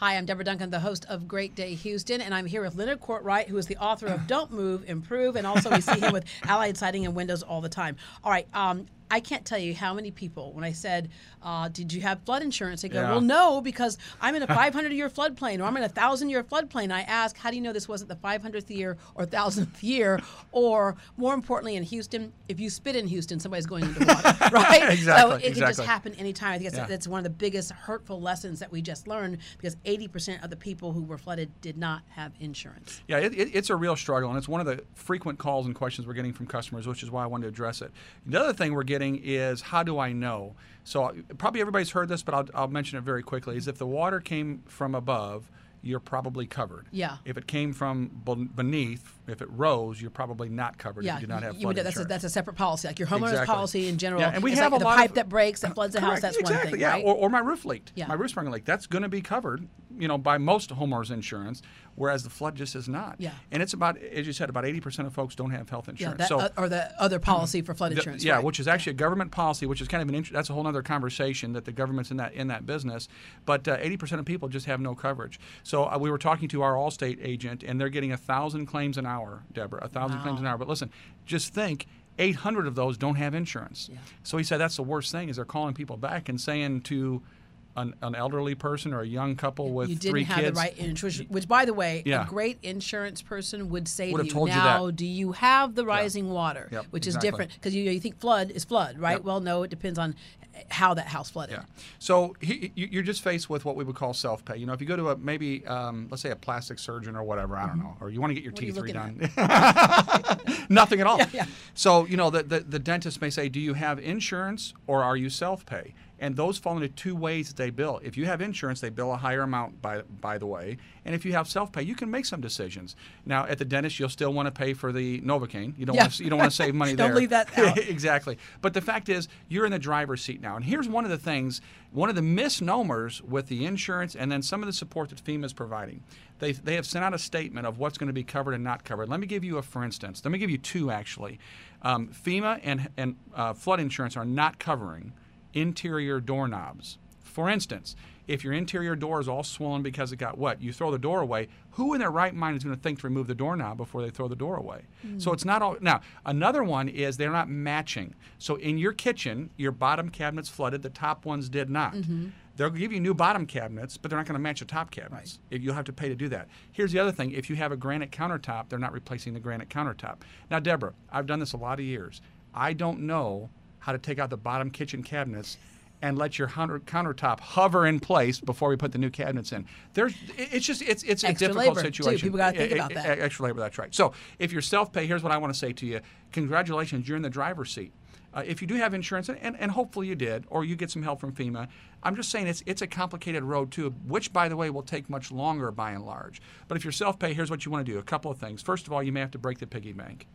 Hi, I'm Deborah Duncan, the host of Great Day Houston, and I'm here with Leonard Courtwright, who is the author of Don't Move, Improve, and also we see him with Allied Siding and Windows all the time. All right, um, I can't tell you how many people, when I said, uh, Did you have flood insurance? They go, Yeah. Well, no, because I'm in a 500 year floodplain or I'm in a 1,000 year floodplain. I ask, How do you know this wasn't the 500th year or 1,000th year? Or more importantly, in Houston, if you spit in Houston, somebody's going into water, right? So Exactly, it can just exactly. happen anytime. I think that's, Yeah. that's one of the biggest hurtful lessons that we just learned because 80% of the people who were flooded did not have insurance. Yeah, it, it, it's a real struggle, and it's one of the frequent calls and questions we're getting from customers, which is why I wanted to address it. The other thing we're getting is how do I know? So uh, probably everybody's heard this, but I'll, I'll mention it very quickly. Is if the water came from above, you're probably covered. Yeah. If it came from beneath, if it rose, you're probably not covered. Yeah, if you do not have flood would, that's, a, that's a separate policy. Like your homeowner's Exactly. policy in general. Yeah, and we it's have like a the pipe of- that breaks that floods the house. That's exactly, one thing, yeah. right? Or, or my roof leaked. Yeah. My roof sprung leak. That's going to be covered, you know, by most homeowners insurance, whereas the flood just is not. Yeah. And it's about, as you said, about 80% of folks don't have health yeah, insurance. that, so uh, or the other policy for flood the- insurance. yeah, right. which is actually a government policy, which is kind of an int- that's a whole other conversation that the government's in that in that business. But uh, eighty percent of people just have no coverage. So uh, we were talking to our Allstate agent, and they're getting a thousand claims an hour, Deborah, a thousand claims an hour. But listen, just think. 800 of those don't have insurance. Yeah. So he said that's the worst thing is they're calling people back and saying to an, an elderly person or a young couple with you didn't three have kids, the right insurance, which, by the way, Yeah. a great insurance person would say Would to you, you now, that. do you have the rising water? Yep, which exactly. is different because you, you think flood is flood, right? Yep. Well, no, it depends on how that house flooded. Yeah. So he, you- you're just faced with what we would call self-pay. You know, if you go to a maybe, um, let's say, a plastic surgeon or whatever, I don't know, or you want to get your What you teeth redone, nothing at all. yeah. So you know, the, the the dentist may say, do you have insurance or are you self-pay? And those fall into two ways that they bill. If you have insurance, they bill a higher amount, by by the way. And if you have self-pay, you can make some decisions. Now, at the dentist, you'll still want to pay for the Novocaine. You don't Yeah. want to, you don't want to save money there. Don't leave that out. exactly. But the fact is, you're in the driver's seat now. And here's one of the things, one of the misnomers with the insurance and then some of the support that FEMA is providing. They, they have sent out a statement of what's going to be covered and not covered. Let me give you a for instance. Let me give you two actually. Um, FEMA and, and uh, flood insurance are not covering interior doorknobs. For instance, if your interior door is all swollen because it got wet, you throw the door away. Who in their right mind is going to think to remove the doorknob before they throw the door away? So hmm. it's not all. Now, another one is they're not matching. So in your kitchen, your bottom cabinets flooded, the top ones did not. Mm-hmm. They'll give you new bottom cabinets, but they're not going to match the top cabinets. If You'll have to pay to do that. Here's the other thing if you have a granite countertop, they're not replacing the granite countertop. Now, Deborah, I've done this a lot of years. I don't know how to take out the bottom kitchen cabinets and let your countertop hover in place before we put the new cabinets in. There's, it's just, it's, it's Extra a difficult labor, too. situation. People gotta think E- about that. Extra labor, that's right. So if you're self-pay, here's what I want to say to you. Congratulations, you're in the driver's seat. Uh, if you do have insurance, and, and, and hopefully you did, or you get some help from FEMA, I'm just saying it's it's a complicated road too, which by the way will take much longer by and large. But if you're self-pay, here's what you want to do: a couple of things. First of all, you may have to break the piggy bank.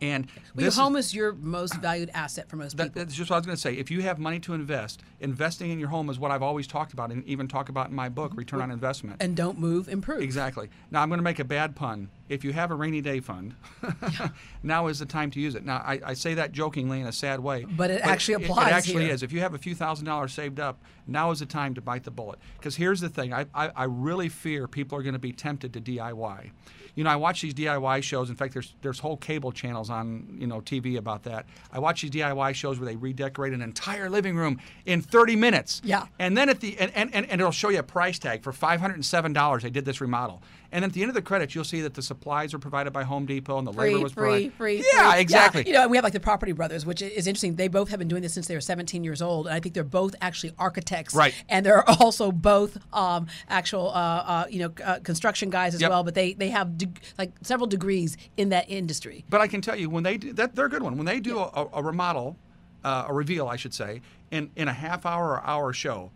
And Well, your this is- home is your most valued asset for most that, people. that's just what I was going to say. If you have money to invest, investing in your home is what I've always talked about and even talk about in my book, mm-hmm. Return on Investment. and don't move, improve. Exactly. Now I'm going to make a bad pun. If you have a rainy day fund, now is the time to use it. Now I, I say that jokingly in a sad way, But it actually applies It, actually here. is. If you have a few thousand dollars saved up, now is the time to bite the bullet. Because here's the thing: I, I, I really fear people are going to be tempted to DIY. You know, I watch these DIY shows. In fact, there's there's whole cable channels on you know TV about that. I watch these DIY shows where they redecorate an entire living room in 30 minutes. Yeah. And then at the and, and, and it'll show you a price tag for five hundred and seven dollars. They did this remodel. And at the end of the credits, you'll see that the supplies are provided by Home Depot and the labor was free, provided. free. Yeah, free. exactly. You know, and we have like the Property Brothers, which is interesting. They both have been doing this since they were 17 years old, and I think they're both actually architects. Right. And they're also both um, actual, uh, uh, you know, uh, construction guys as Yep. well. But they they have de- like several degrees in that industry. But I can tell you when they do that, they're a good one. When they do a, a remodel, uh, a reveal, I should say, in in a half hour or hour show,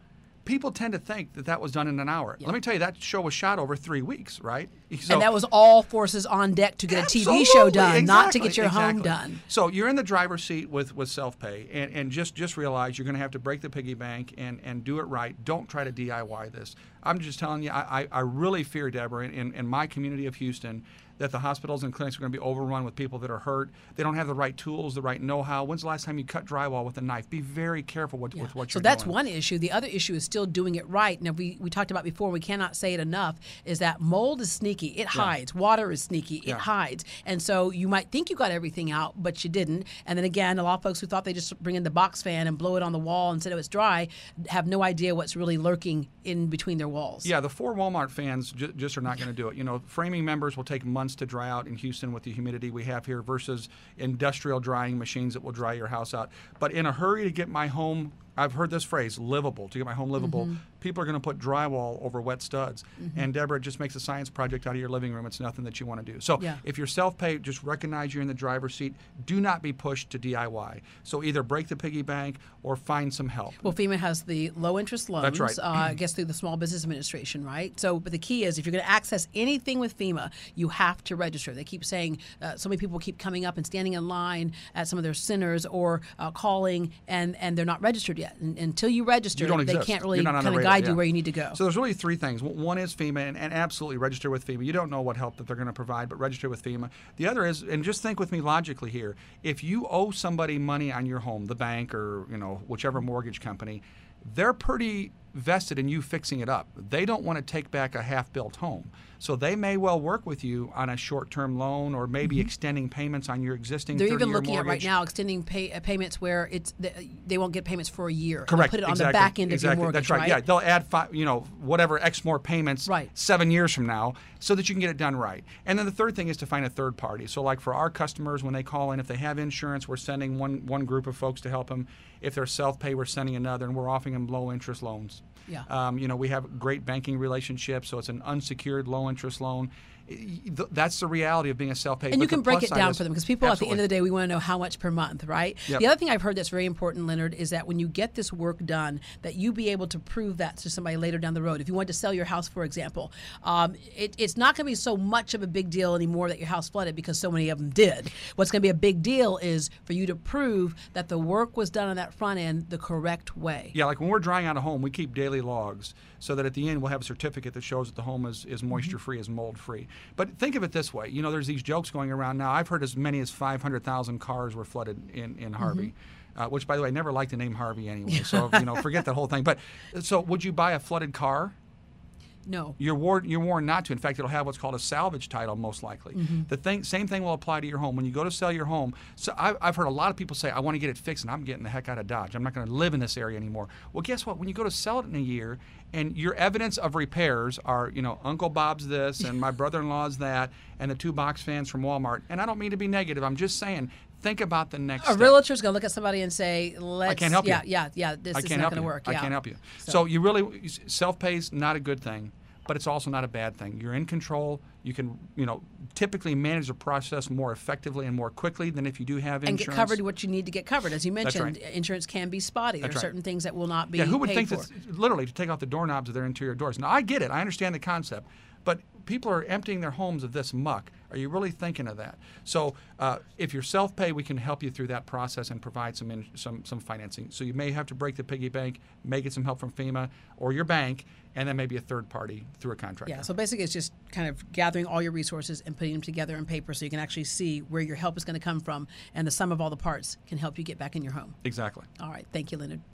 people tend to think that that was done in an hour. Let me tell you, that show was shot over three weeks, right? So- and that was all forces on deck to get a TV show done, not to get your home done. So you're in the driver's seat with, with self-pay, and, and just just realize you're going to have to break the piggy bank and, and do it right. Don't try to DIY this. I'm just telling you, I, I, I really fear, Deborah, in, in my community of Houston, that the hospitals and clinics are going to be overrun with people that are hurt. They don't have the right tools, the right know-how. When's the last time you cut drywall with a knife? Be very careful with, with what so you're doing. So that's one issue. The other issue is still doing it right. Now we, we talked about before. We cannot say it enough. Is that mold is sneaky? It hides. Water is sneaky. It Yeah. hides. And so you might think you got everything out, but you didn't. And then again, a lot of folks who thought they just bring in the box fan and blow it on the wall and said it was dry have no idea what's really lurking in between their walls. Yeah, the four Walmart fans ju- just are not going to do it. You know, framing members will take months to dry out in Houston with the humidity we have here versus industrial drying machines that will dry your house out. But in a hurry to get my home, I've heard this phrase, livable, to get my home livable, Mm-hmm. people are going to put drywall over wet studs. And Deborah, just makes a science project out of your living room. It's nothing that you want to do. So Yeah. if you're self-pay, just recognize you're in the driver's seat. Do not be pushed to DIY. So either break the piggy bank or find some help. Well, FEMA has the low interest loans. That's right. Uh, I guess through the Small Business Administration, right? So, but the key is if you're going to access anything with FEMA, you have to register. They keep saying uh, so many people keep coming up and standing in line at some of their centers or uh, calling, and and they're not registered yet. And, until you register, you they can't really You're not on kind of guide you where you need to go. So there's really three things. One is FEMA, and, and absolutely register with FEMA. You don't know what help that they're going to provide, but register with FEMA. The other is, and just think with me logically here, if you owe somebody money on your home, the bank or you know whichever mortgage company, they're pretty vested in you fixing it up. They don't want to take back a half-built home. So they may well work with you on a short-term loan or maybe extending payments on your existing Mm-hmm. they're even 30-year looking at right now extending pay, uh, payments where it's they, they won't get payments for a year. They'll Correct. put it on exactly. the back end exactly. of your mortgage, That's right. Yeah, they'll add five, you know, whatever X more payments Right. seven years from now, so that you can get it done right. And then the third thing is to find a third party. So, like for our customers, when they call in, if they have insurance, we're sending one one group of folks to help them. If they're self-pay, we're sending another, and we're offering them low interest loans. Yeah. Um, you know, we have great banking relationships, so it's an unsecured low interest loan. That's the reality of being a self-pay. And you can break it down is- for them because people at the end of the day, we want to know how much per month, right? Yep. The other thing I've heard that's very important, Leonard, is that when you get this work done, that you be able to prove that to somebody later down the road. If you want to sell your house, for example, um, it, it's not going to be so much of a big deal anymore that your house flooded because so many of them did. What's going to be a big deal is for you to prove that the work was done on that front end the correct way. Yeah, like when we're drying out a home, we keep daily logs so that at the end we'll have a certificate that shows that the home is, is moisture free, is mold free. But think of it this way you know, there's these jokes going around now. I've heard as many as 500,000 cars were flooded in, in Harvey. Uh, which, by the way, I never liked the name Harvey anyway. So, you know, forget that whole thing. But so, would you buy a flooded car? No. You're warned, you're warned not to. In fact, it'll have what's called a salvage title, most likely. Mm-hmm. The thing, same thing will apply to your home. When you go to sell your home, so I, I've heard a lot of people say, "I want to get it fixed, and I'm getting the heck out of Dodge. I'm not going to live in this area anymore." Well, guess what? When you go to sell it in a year, and your evidence of repairs are, you know, Uncle Bob's this, and my brother-in-law's that, and the two box fans from Walmart. And I don't mean to be negative. I'm just saying, think about the next. A realtor's going to look at somebody and say, "Let's." I can't help you. yeah, Yeah, yeah, This I is not to you. work. I can't help you. So- So, you really self-pay is not a good thing, but it's also not a bad thing. You're in control. You can, you know, typically manage the process more effectively and more quickly than if you do have insurance. and get covered what you need to get covered. As you mentioned, right. insurance can be spotty. There are right. certain things that will not be Yeah, who would paid think that literally to take off the doorknobs of their interior doors? Now I get it. I understand the concept, but people are emptying their homes of this muck. Are you really thinking of that? So uh, if you're self-pay, we can help you through that process and provide some in, some some financing. So you may have to break the piggy bank, may get some help from FEMA or your bank, and then maybe a third party through a contractor. Yeah, so basically it's just kind of gathering all your resources and putting them together in paper so you can actually see where your help is going to come from and the sum of all the parts can help you get back in your home. Exactly. All right, thank you, Leonard.